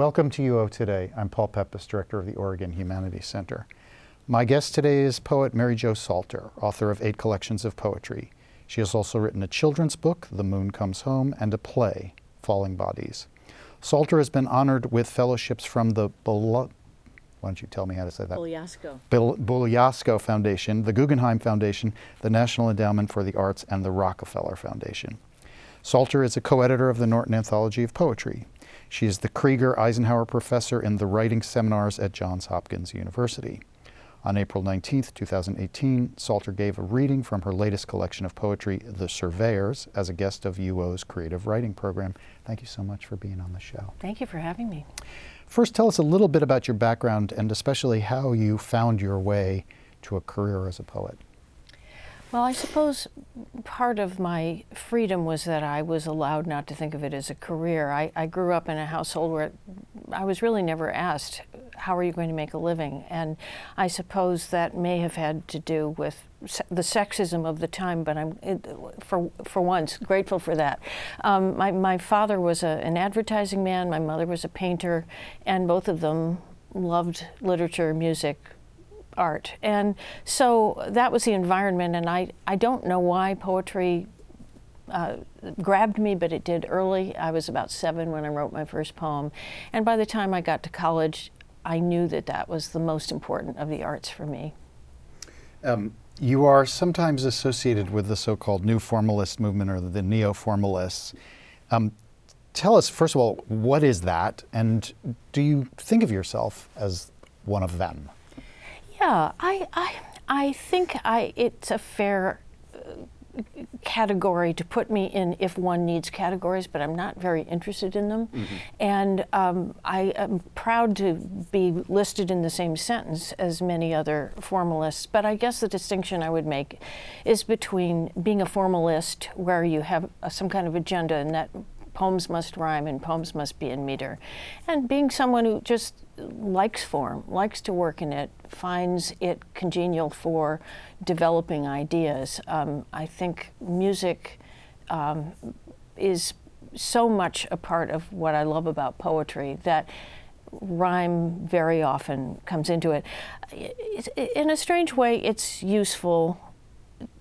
Welcome to UO Today. I'm Paul Peppis, Director of the Oregon Humanities Center. My guest today is poet Mary Jo Salter, author of eight collections of poetry. She has also written a children's book, The Moon Comes Home, and a play, Falling Bodies. Salter has been honored with fellowships from the Bul- why don't you tell me how to say that? Bogliasco. Bill Foundation, the Guggenheim Foundation, the National Endowment for the Arts, and the Rockefeller Foundation. Salter is a co-editor of the Norton Anthology of Poetry. She is the Krieger Eisenhower Professor in the Writing Seminars at Johns Hopkins University. On April 19, 2018, Salter gave a reading from her latest collection of poetry, The Surveyors, as a guest of UO's Creative Writing Program. Thank you so much for being on the show. Thank you for having me. First, tell us a little bit about your background and especially how you found your way to a career as a poet. Well, I suppose part of my freedom was that I was allowed not to think of it as a career. I, I grew up in a household where I was really never asked, How are you going to make a living? And I suppose that may have had to do with the sexism of the time, but I'm, for, for once, grateful for that. Um, my, my father was a, an advertising man, my mother was a painter, and both of them loved literature, and music, art. And so that was the environment, and I, I don't know why poetry uh, grabbed me, but it did early. I was about seven when I wrote my first poem. And by the time I got to college, I knew that that was the most important of the arts for me. Um, you are sometimes associated with the so called New Formalist movement or the Neo Formalists. Um, tell us, first of all, what is that? And do you think of yourself as one of them? Yeah, I, I, I think I, it's a fair uh, category to put me in if one needs categories, but I'm not very interested in them. Mm-hmm. And um, I am proud to be listed in the same sentence as many other formalists. But I guess the distinction I would make is between being a formalist, where you have uh, some kind of agenda and that poems must rhyme and poems must be in meter, and being someone who just likes form, likes to work in it, finds it congenial for developing ideas. Um, I think music um, is so much a part of what I love about poetry that rhyme very often comes into it. In a strange way, it's useful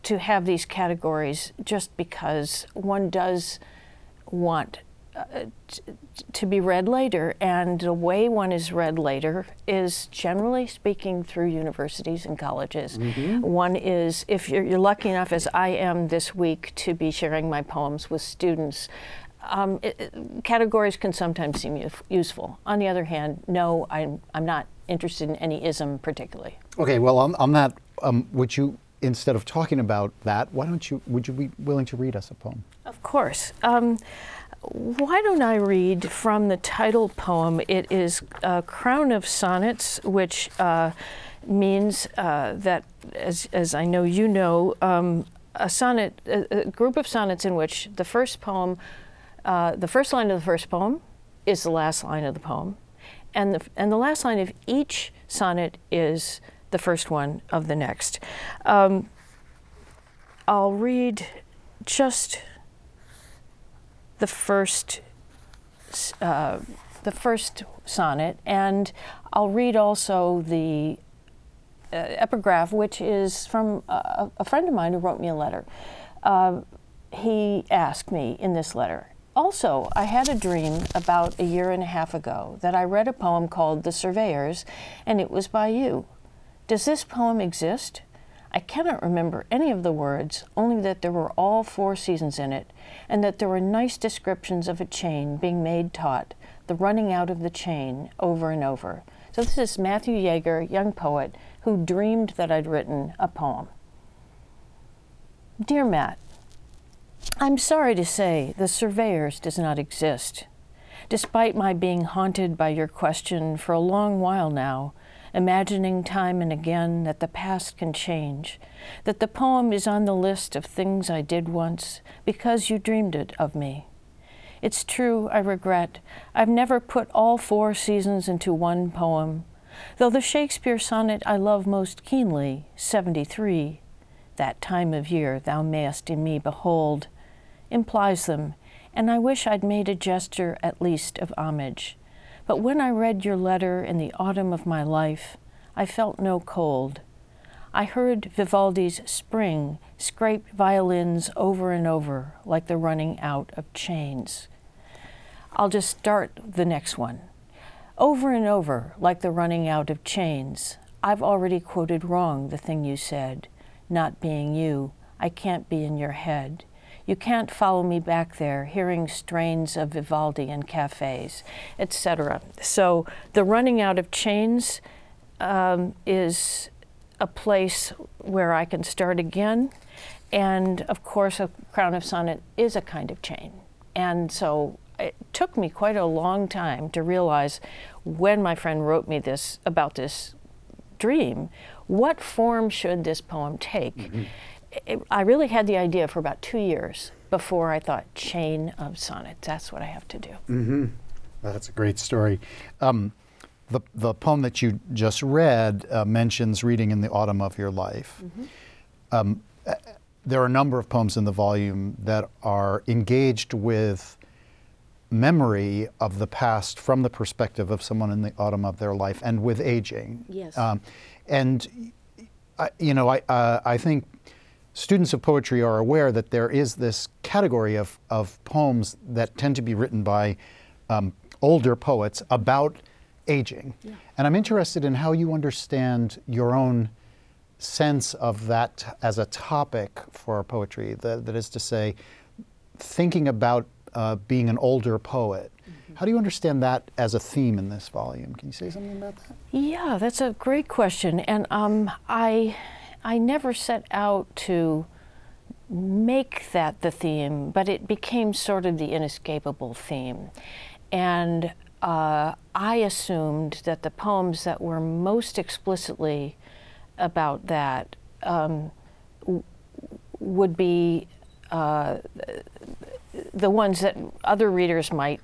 to have these categories just because one does want uh, to be read later, and the way one is read later is generally speaking through universities and colleges. Mm-hmm. One is, if you're, you're, lucky enough, as I am this week, to be sharing my poems with students. Um, it, it, categories can sometimes seem useful. On the other hand, no, I'm, I'm not interested in any ism particularly. Okay, well, on, on that, um, would you, instead of talking about that, why don't you, would you be willing to read us a poem? Of course. Um, why don't I read from the title poem? It is a Crown of Sonnets, which uh, means uh, that, as, as I know you know, um, a sonnet, a, a, group of sonnets in which the first poem, uh, the first line of the first poem is the last line of the poem, and the, and the last line of each sonnet is the first one of the next. Um, I'll read just the first uh, the first sonnet, and I'll read also the uh, epigraph, which is from a, a, friend of mine who wrote me a letter. Uh, he asked me in this letter. Also, I had a dream about a year and a half ago that I read a poem called The Surveyors, and it was by you. Does this poem exist? I cannot remember any of the words, only that there were all four seasons in it, and that there were nice descriptions of a chain being made taut, the running out of the chain over and over. So this is Matthew Yeager, young poet, who dreamed that I'd written a poem. Dear Matt, I'm sorry to say the Surveyors does not exist. Despite my being haunted by your question for a long while now, imagining time and again that the past can change, that the poem is on the list of things I did once because you dreamed it of me. It's true, I regret, I've never put all four seasons into one poem, though the Shakespeare sonnet I love most keenly, 73, that time of year thou mayest in me behold, implies them, and I wish I'd made a gesture at least of homage But when I read your letter in the autumn of my life, I felt no cold. I heard Vivaldi's Spring scrape violins over and over like the running out of chains. I'll just start the next one. Over and over like the running out of chains. I've already quoted wrong the thing you said. Not being you, I can't be in your head. You can't follow me back there, hearing strains of Vivaldi in cafes, etc. So the running out of chains um, is a place where I can start again. And of course, a crown of sonnet is a kind of chain. And so it took me quite a long time to realize when my friend wrote me this about this dream, what form should this poem take? Mm-hmm it, I really had the idea for about two years before I thought chain of sonnets. That's what I have to do. Mm-hmm. Well, that's a great story. Um, the, the poem that you just read uh, mentions reading in the autumn of your life. Mm-hmm. Um, uh, there are a number of poems in the volume that are engaged with memory of the past from the perspective of someone in the autumn of their life and with aging. Yes. Um, and, I, you know, I, uh, I think students of poetry are aware that there is this category of, of poems that tend to be written by um, older poets about aging. Yeah. And I'm interested in how you understand your own sense of that as a topic for poetry. That, that is to say, thinking about uh, being an older poet. Mm-hmm. How do you understand that as a theme in this volume? Can you say something about that? Yeah, that's a great question. And um, I I never set out to make that the theme, but it became sort of the inescapable theme. And uh, I assumed that the poems that were most explicitly about that um, w- would be uh, the ones that other readers might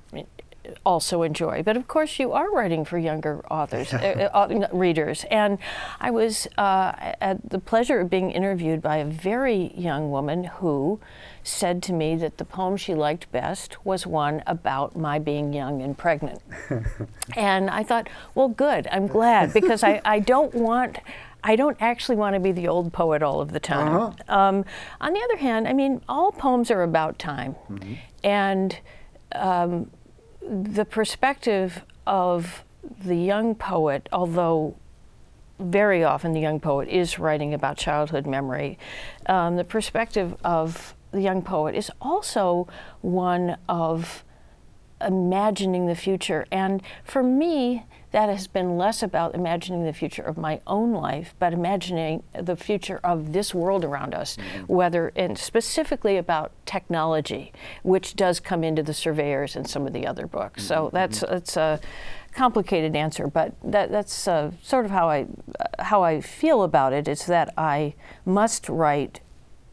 also enjoy. But of course, you are writing for younger authors, uh, uh, readers. And I was uh, at the pleasure of being interviewed by a very young woman who said to me that the poem she liked best was one about my being young and pregnant. and I thought, well, good, I'm glad, because I, I don't want. I don't actually want to be the old poet all of the time. Uh-huh. Um, on the other hand, I mean, all poems are about time. Mm-hmm. And um, the perspective of the young poet, although very often the young poet is writing about childhood memory, um, the perspective of the young poet is also one of imagining the future. And for me, that has been less about imagining the future of my own life, but imagining the future of this world around us, mm-hmm. whether, and specifically about technology, which does come into the surveyors and some of the other books. Mm-hmm. So that's, that's a complicated answer, but that, that's uh, sort of how I, how I feel about it is that I must write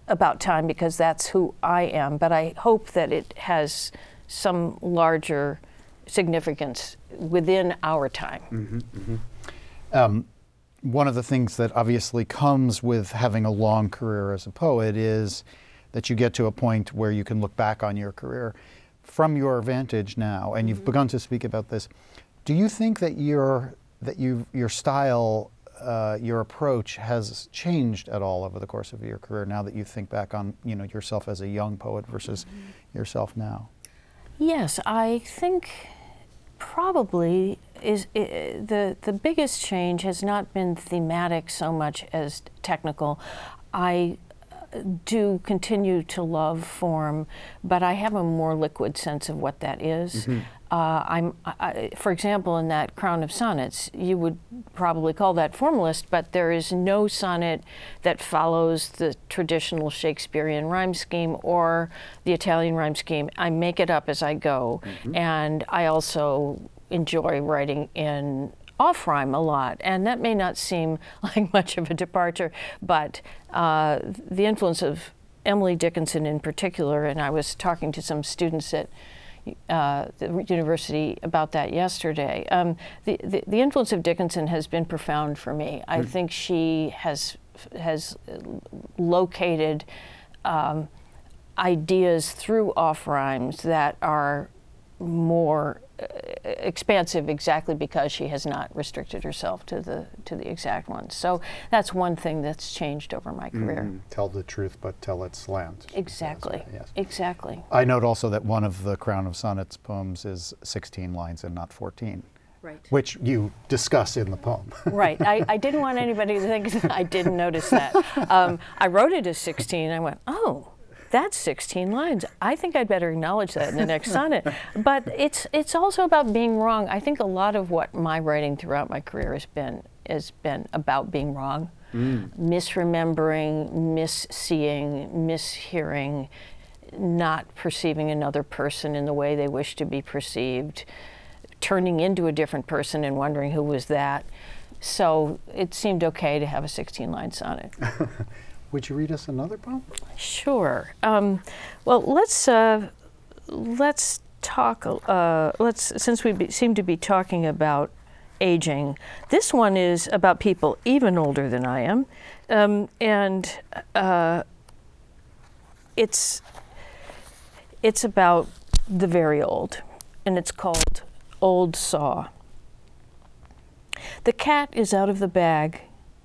about time because that's who I am, but I hope that it has some larger significance within our time. Mm-hmm, mm-hmm. Um, one of the things that obviously comes with having a long career as a poet is that you get to a point where you can look back on your career from your vantage now, and you've mm-hmm. begun to speak about this. Do you think that your that you your style, uh, your approach has changed at all over the course of your career now that you think back on you know yourself as a young poet versus mm-hmm. yourself now? Yes, I think probably is the the biggest change has not been thematic so much as technical. I uh, do continue to love form, but I have a more liquid sense of what that is. Mm-hmm. Uh, I'm, I, for example, in that Crown of Sonnets, you would probably call that formalist, but there is no sonnet that follows the traditional Shakespearean rhyme scheme or the Italian rhyme scheme. I make it up as I go, mm-hmm. and I also enjoy writing in off rhyme a lot, and that may not seem like much of a departure, but uh, the influence of Emily Dickinson in particular, and I was talking to some students at uh, the university about that yesterday. Um, the, the, the influence of Dickinson has been profound for me. I mm. think she has has located um, ideas through off rhymes that are more expansive exactly because she has not restricted herself to the to the exact ones. So that's one thing that's changed over my career. Mm-hmm. Tell the truth, but tell it slant. Exactly. Yes. Exactly. I note also that one of the Crown of Sonnets poems is 16 lines and not 14. Right. Which you discuss in the poem. right. I, I didn't want anybody to think that I didn't notice that. Um, I wrote it as 16. I went, oh, that's 16 lines. I think I'd better acknowledge that in the next sonnet. But it's it's also about being wrong. I think a lot of what my writing throughout my career has been has been about being wrong, mm. misremembering, misseeing, mishearing, not perceiving another person in the way they wish to be perceived turning into a different person and wondering who was that. So it seemed okay to have a 16 line sonnet. Would you read us another poem? Sure. Um, well, let's uh, let's talk. Uh, let's since we be, seem to be talking about aging. This one is about people even older than I am, um, and uh, it's it's about the very old, and it's called Old Saw. The cat is out of the bag.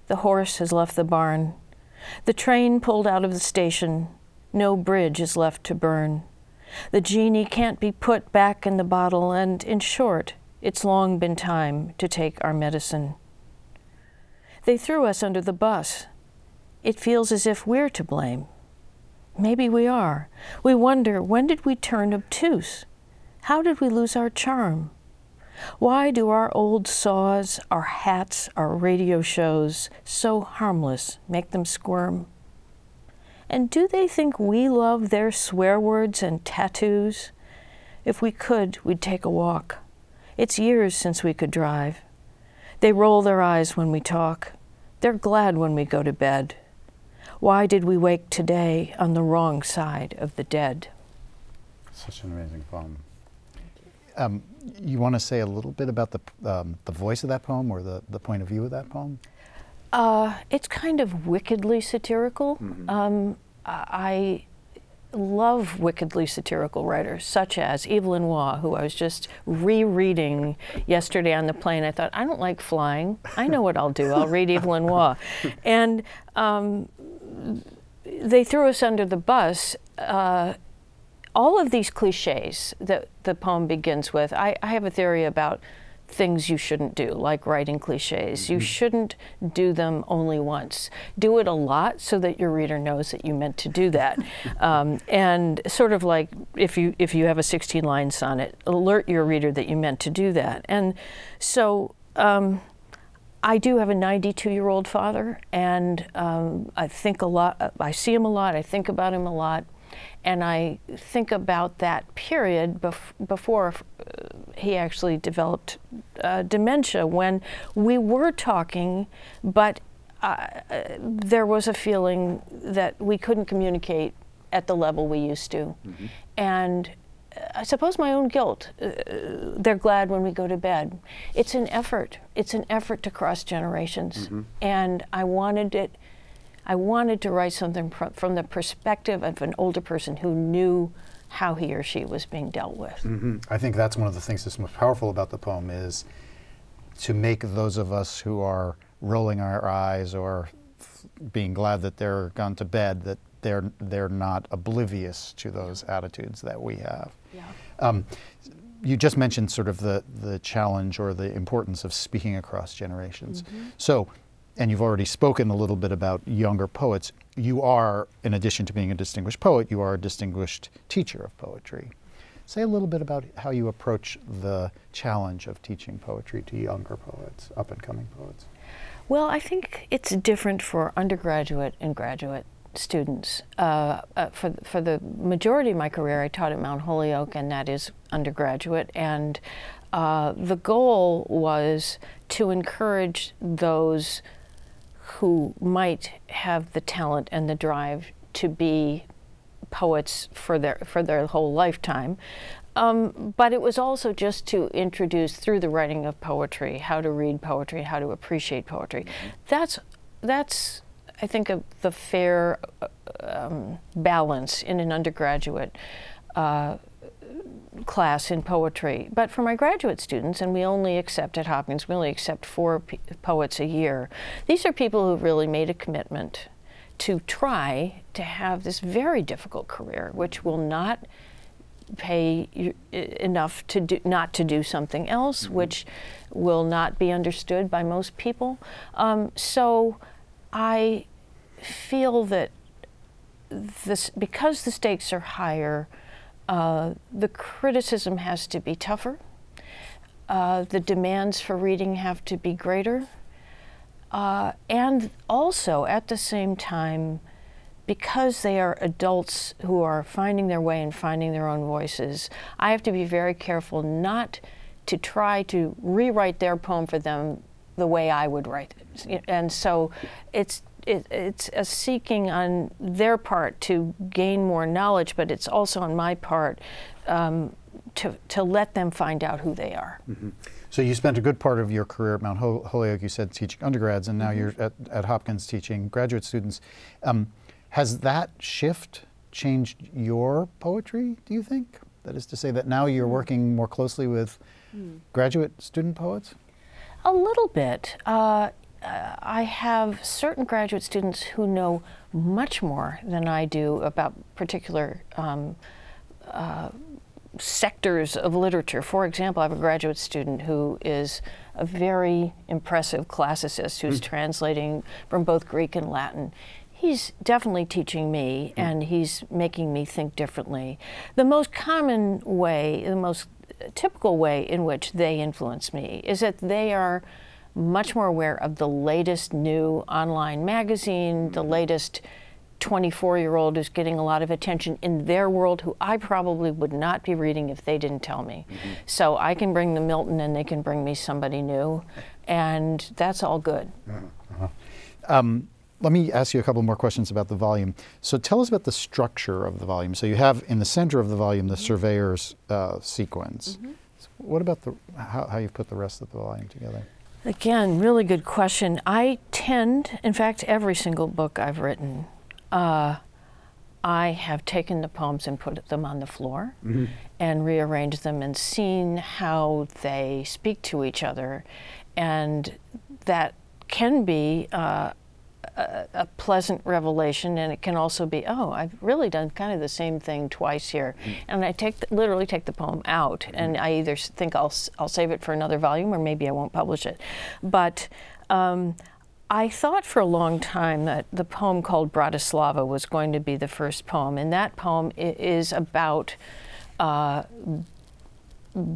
The horse has left the barn. The train pulled out of the station. No bridge is left to burn. The genie can't be put back in the bottle, and in short, it's long been time to take our medicine. They threw us under the bus. It feels as if we're to blame. Maybe we are. We wonder when did we turn obtuse? How did we lose our charm? Why do our old saws, our hats, our radio shows, so harmless, make them squirm? And do they think we love their swear words and tattoos? If we could, we'd take a walk. It's years since we could drive. They roll their eyes when we talk. They're glad when we go to bed. Why did we wake today on the wrong side of the dead? Such an amazing poem. Um, you want to say a little bit about the, um, the voice of that poem or the, the point of view of that poem? Uh, it's kind of wickedly satirical. Mm-hmm. Um, I love wickedly satirical writers, such as Evelyn Waugh, who I was just rereading yesterday on the plane. I thought, I don't like flying. I know what I'll do. I'll read Evelyn Waugh. And um, they threw us under the bus. Uh, all of these cliches that the poem begins with, I, I have a theory about things you shouldn't do, like writing cliches. Mm-hmm. You shouldn't do them only once. Do it a lot so that your reader knows that you meant to do that. um, and sort of like if you if you have a 16 line sonnet, alert your reader that you meant to do that. And so. Um, I do have a 92 year old father, and um, I think a lot. I see him a lot. I think about him a lot and I think about that period bef- before uh, he actually developed uh, dementia when we were talking, but uh, there was a feeling that we couldn't communicate at the level we used to. Mm-hmm. And I suppose my own guilt. Uh, they're glad when we go to bed. It's an effort. It's an effort to cross generations. Mm-hmm. And I wanted it I wanted to write something pr- from the perspective of an older person who knew how he or she was being dealt with. Mm-hmm. I think that's one of the things that's most powerful about the poem is to make those of us who are rolling our eyes or f- being glad that they're gone to bed that they're they're not oblivious to those attitudes that we have. Yeah. Um, you just mentioned sort of the the challenge or the importance of speaking across generations. Mm-hmm. So and you've already spoken a little bit about younger poets. You are, in addition to being a distinguished poet, you are a distinguished teacher of poetry. Say a little bit about how you approach the challenge of teaching poetry to younger poets, up and coming poets. Well, I think it's different for undergraduate and graduate students. Uh, uh, for, for the majority of my career, I taught at Mount Holyoke, and that is undergraduate. And uh, the goal was to encourage those who might have the talent and the drive to be poets for their for their whole lifetime. Um, but it was also just to introduce through the writing of poetry how to read poetry, how to appreciate poetry. Mm-hmm. That's that's I think a, the fair um, balance in an undergraduate. Uh, class in poetry. But for my graduate students, and we only accept at Hopkins, we only accept four p- poets a year. These are people who've really made a commitment to try to have this very difficult career, which will not pay you enough to do not to do something else, mm-hmm. which will not be understood by most people. Um, so, I feel that this because the stakes are higher, uh, the criticism has to be tougher. Uh, the demands for reading have to be greater. Uh, and also, at the same time, because they are adults who are finding their way and finding their own voices, I have to be very careful not to try to rewrite their poem for them the way I would write it. And so it's it, it's a seeking on their part to gain more knowledge, but it's also on my part um, to, to let them find out who they are. Mm-hmm. So you spent a good part of your career at Mount Holyoke, you said, teaching undergrads, and now mm-hmm. you're at, at, Hopkins teaching graduate students. Um, has that shift changed your poetry, do you think? That is to say that now you're mm. working more closely with mm. graduate student poets? A little bit. Uh, uh, I have certain graduate students who know much more than I do about particular um, uh, sectors of literature. For example, I have a graduate student who is a very impressive classicist who's mm. translating from both Greek and Latin. He's definitely teaching me mm. and he's making me think differently. The most common way, the most typical way in which they influence me is that they are much more aware of the latest new online magazine, the mm-hmm. latest 24 year old who's getting a lot of attention in their world who I probably would not be reading if they didn't tell me. Mm-hmm. So I can bring them Milton and they can bring me somebody new, and that's all good. Uh-huh. Um, let me ask you a couple more questions about the volume. So tell us about the structure of the volume. So you have in the center of the volume the mm-hmm. surveyor's uh, sequence. Mm-hmm. So what about the how, how you put the rest of the volume together? Again, really good question. I tend, in fact, every single book I've written, uh, I have taken the poems and put them on the floor mm-hmm. and rearranged them and seen how they speak to each other. And that can be uh, a, a, pleasant revelation, and it can also be, oh, I've really done kind of the same thing twice here. Mm-hmm. And I take the, literally take the poem out, mm-hmm. and I either think I'll I'll save it for another volume, or maybe I won't publish it. But um, I thought for a long time that the poem called Bratislava was going to be the first poem, and that poem is about. Uh,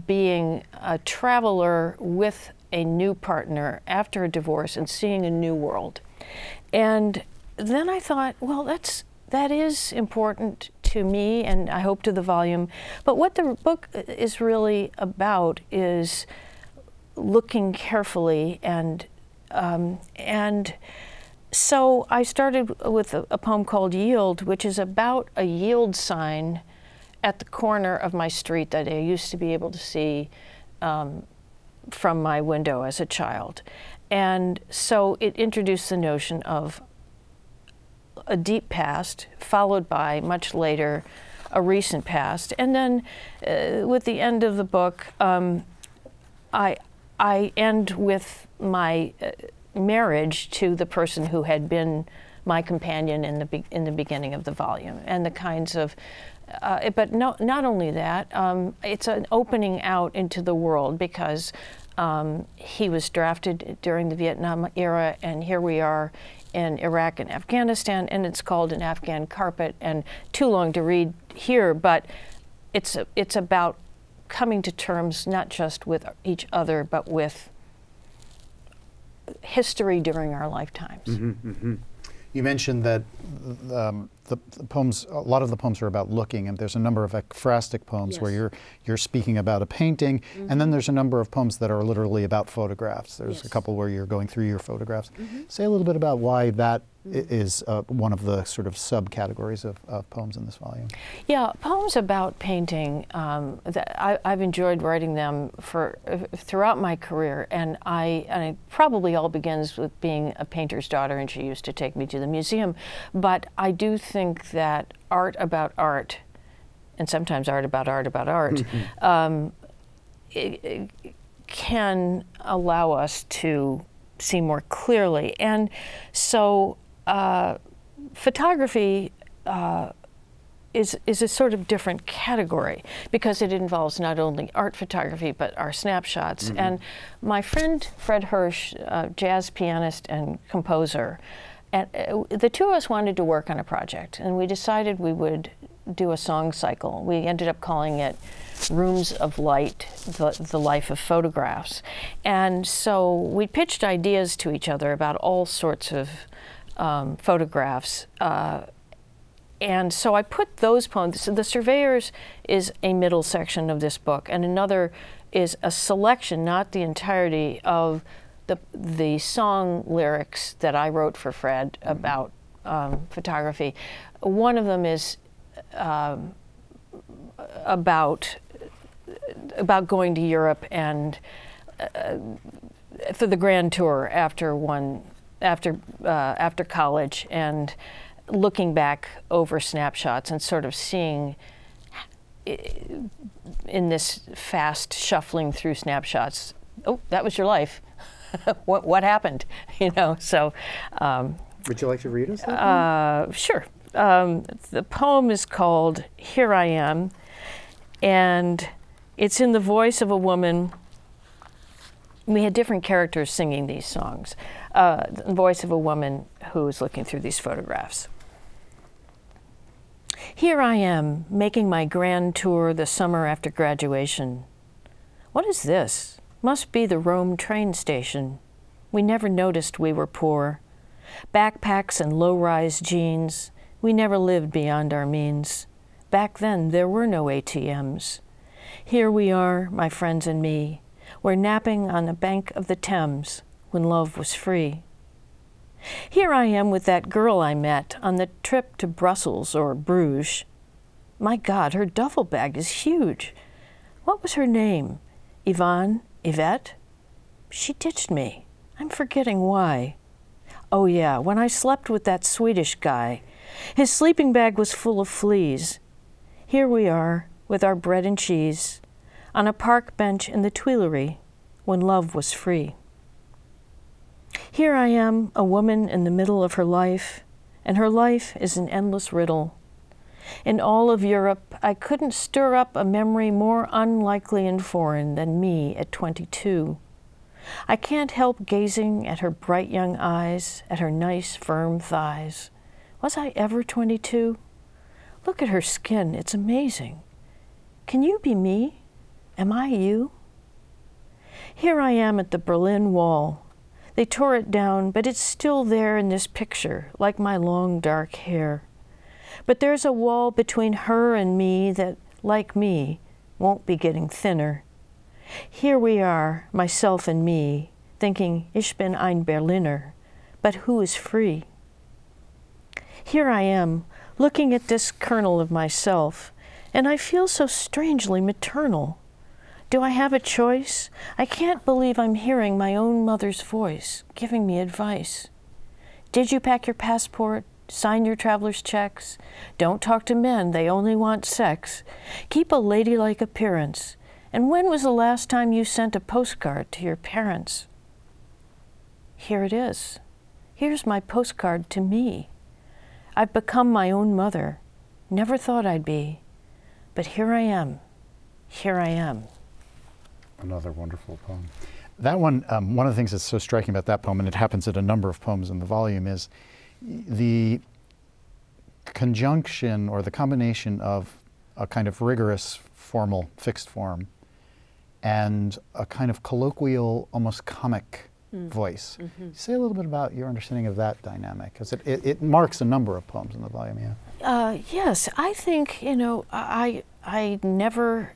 being a traveler with a new partner after a divorce and seeing a new world. And then I thought, well, that's that is important to me and I hope to the volume. But what the book is really about is looking carefully and um, and so I started with a, a, poem called Yield, which is about a yield sign at the corner of my street that I used to be able to see um, from my window as a child. And so it introduced the notion of a deep past, followed by much later a recent past. And then uh, with the end of the book, um, I, I end with my uh, marriage to the person who had been my companion in the, be- in the beginning of the volume and the kinds of uh, but no, not only that, um, it's an opening out into the world because um, he was drafted during the Vietnam era, and here we are in Iraq and Afghanistan, and it's called an Afghan carpet, and too long to read here, but it's it's about coming to terms not just with each other, but with history during our lifetimes. Mm-hmm, mm-hmm. You mentioned that um, the, the, poems, a lot of the poems are about looking, and there's a number of ekphrastic poems yes. where you're you're speaking about a painting, mm-hmm. and then mm-hmm. there's a number of poems that are literally about photographs. There's yes. a couple where you're going through your photographs. Mm-hmm. Say a little bit about why that mm-hmm. is uh, one of the sort of subcategories of, of poems in this volume. Yeah, poems about painting. Um, I, have enjoyed writing them for uh, throughout my career, and I and it probably all begins with being a painter's daughter, and she used to take me to the museum. But I do think that art about art and sometimes art about art about art, um, it, it can allow us to see more clearly. And so, uh, photography. Uh, is, is a sort of different category because it involves not only art photography but our snapshots. Mm-hmm. And my friend Fred Hersch, uh, jazz pianist and composer, and uh, the two of us wanted to work on a project, and we decided we would do a song cycle. We ended up calling it Rooms of Light, the, the Life of Photographs. And so we pitched ideas to each other about all sorts of um, photographs. Uh, and so I put those poems. So the Surveyors is a middle section of this book, and another is a selection, not the entirety, of the the song lyrics that I wrote for Fred about um, photography. One of them is um, about about going to Europe and uh, for the grand tour after one after uh, after college and looking back over snapshots and sort of seeing in this fast shuffling through snapshots oh that was your life what what happened you know so um, would you like to read us uh, sure. Um, the poem is called here i am and it's in the voice of a woman. We had different characters singing these songs. Uh, the voice of a woman who is looking through these photographs. Here I am, making my grand tour the summer after graduation. What is this? Must be the Rome train station. We never noticed we were poor. Backpacks and low rise jeans. We never lived beyond our means. Back then, there were no ATMs. Here we are, my friends and me. We're napping on the bank of the Thames when love was free. Here I am with that girl I met on the trip to Brussels or Bruges. My God, her duffel bag is huge. What was her name? Yvonne? Yvette? She ditched me. I'm forgetting why. Oh, yeah, when I slept with that Swedish guy. His sleeping bag was full of fleas. Here we are, with our bread and cheese, on a park bench in the Tuileries, when love was free. Here I am, a woman in the middle of her life, and her life is an endless riddle. In all of Europe, I couldn't stir up a memory more unlikely and foreign than me at 22. I can't help gazing at her bright young eyes, at her nice, firm thighs. Was I ever 22? Look at her skin, it's amazing. Can you be me? Am I you? Here I am at the Berlin Wall, they tore it down, but it's still there in this picture, like my long dark hair. But there's a wall between her and me that, like me, won't be getting thinner. Here we are, myself and me, thinking, Ich bin ein Berliner, but who is free? Here I am, looking at this kernel of myself, and I feel so strangely maternal. Do I have a choice? I can't believe I'm hearing my own mother's voice giving me advice. Did you pack your passport? Sign your traveler's checks? Don't talk to men, they only want sex. Keep a ladylike appearance. And when was the last time you sent a postcard to your parents? Here it is. Here's my postcard to me. I've become my own mother. Never thought I'd be. But here I am. Here I am another wonderful poem. That one, um, one of the things that's so striking about that poem, and it happens at a number of poems in the volume, is the conjunction or the combination of a kind of rigorous, formal, fixed form and a kind of colloquial, almost comic mm. voice. Mm-hmm. Say a little bit about your understanding of that dynamic, because it, it, it, marks a number of poems in the volume. Yeah. Uh, yes, I think you know I I never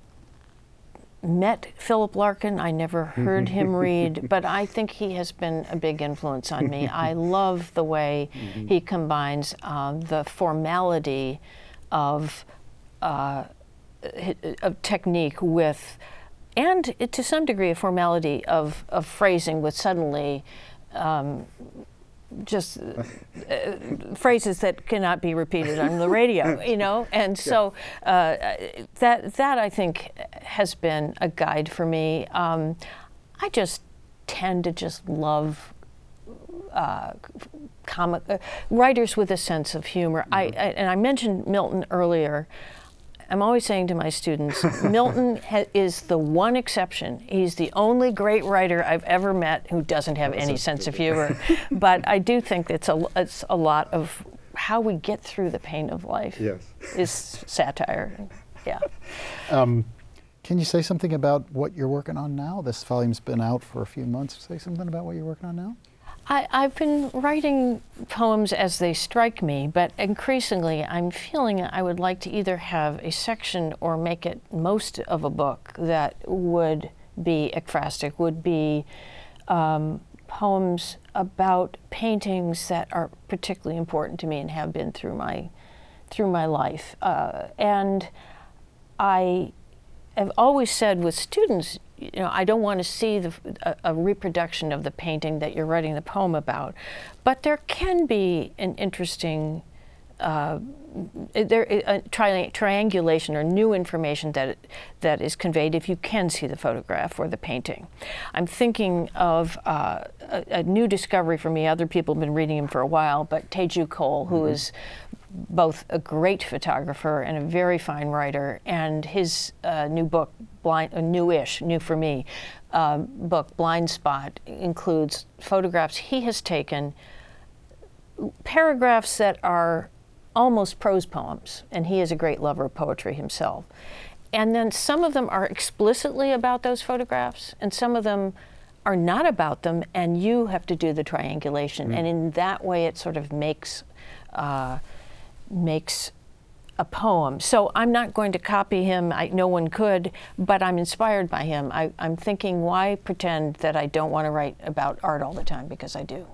met Philip Larkin. I never heard him read, but I think he has been a big influence on me. I love the way mm-hmm. he combines uh, the formality of, uh, of technique with, and to some degree, a formality of, of phrasing with suddenly um, just uh, phrases that cannot be repeated on the radio, you know. And so uh, that that I think has been a guide for me. Um, I just tend to just love uh, comic uh, writers with a sense of humor. Mm-hmm. I, I, and I mentioned Milton earlier. I'm always saying to my students, Milton ha- is the one exception. He's the only great writer I've ever met who doesn't have any sense of humor. but I do think it's a, it's a lot of how we get through the pain of life. Yes. Is satire. Yeah. Um, can you say something about what you're working on now? This volume's been out for a few months. Say something about what you're working on now. I, have been writing poems as they strike me, but increasingly I'm feeling I would like to either have a section or make it most of a book that would be ekphrastic, would be um, poems about paintings that are particularly important to me and have been through my through my life. Uh, and I have always said with students, you know, I don't want to see the, a, a, reproduction of the painting that you're writing the poem about, but there can be an interesting uh, there a tri- triangulation or new information that that is conveyed if you can see the photograph or the painting. I'm thinking of uh, a, a, new discovery for me. Other people have been reading him for a while, but Teju Cole, who mm-hmm. is both a great photographer and a very fine writer, and his uh, new book, blind, uh, newish, new for me, um, book Blind Spot includes photographs he has taken, paragraphs that are almost prose poems, and he is a great lover of poetry himself. And then some of them are explicitly about those photographs, and some of them are not about them, and you have to do the triangulation. Mm. And in that way, it sort of makes uh, makes a poem. So I'm not going to copy him. I, no one could, but I'm inspired by him. I, am thinking, why pretend that I don't want to write about art all the time? Because I do.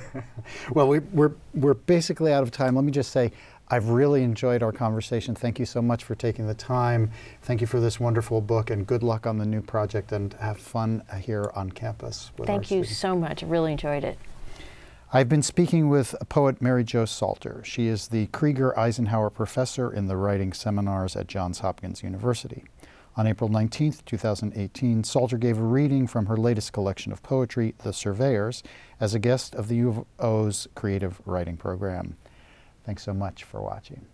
well, we, we're, we're basically out of time. Let me just say, I've really enjoyed our conversation. Thank you so much for taking the time. Thank you for this wonderful book, and good luck on the new project. And have fun here on campus. Thank you students. so much. I really enjoyed it. I've been speaking with poet Mary Jo Salter. She is the Krieger Eisenhower Professor in the Writing Seminars at Johns Hopkins University. On April 19, 2018, Salter gave a reading from her latest collection of poetry, The Surveyors, as a guest of the U of O's Creative Writing Program. Thanks so much for watching.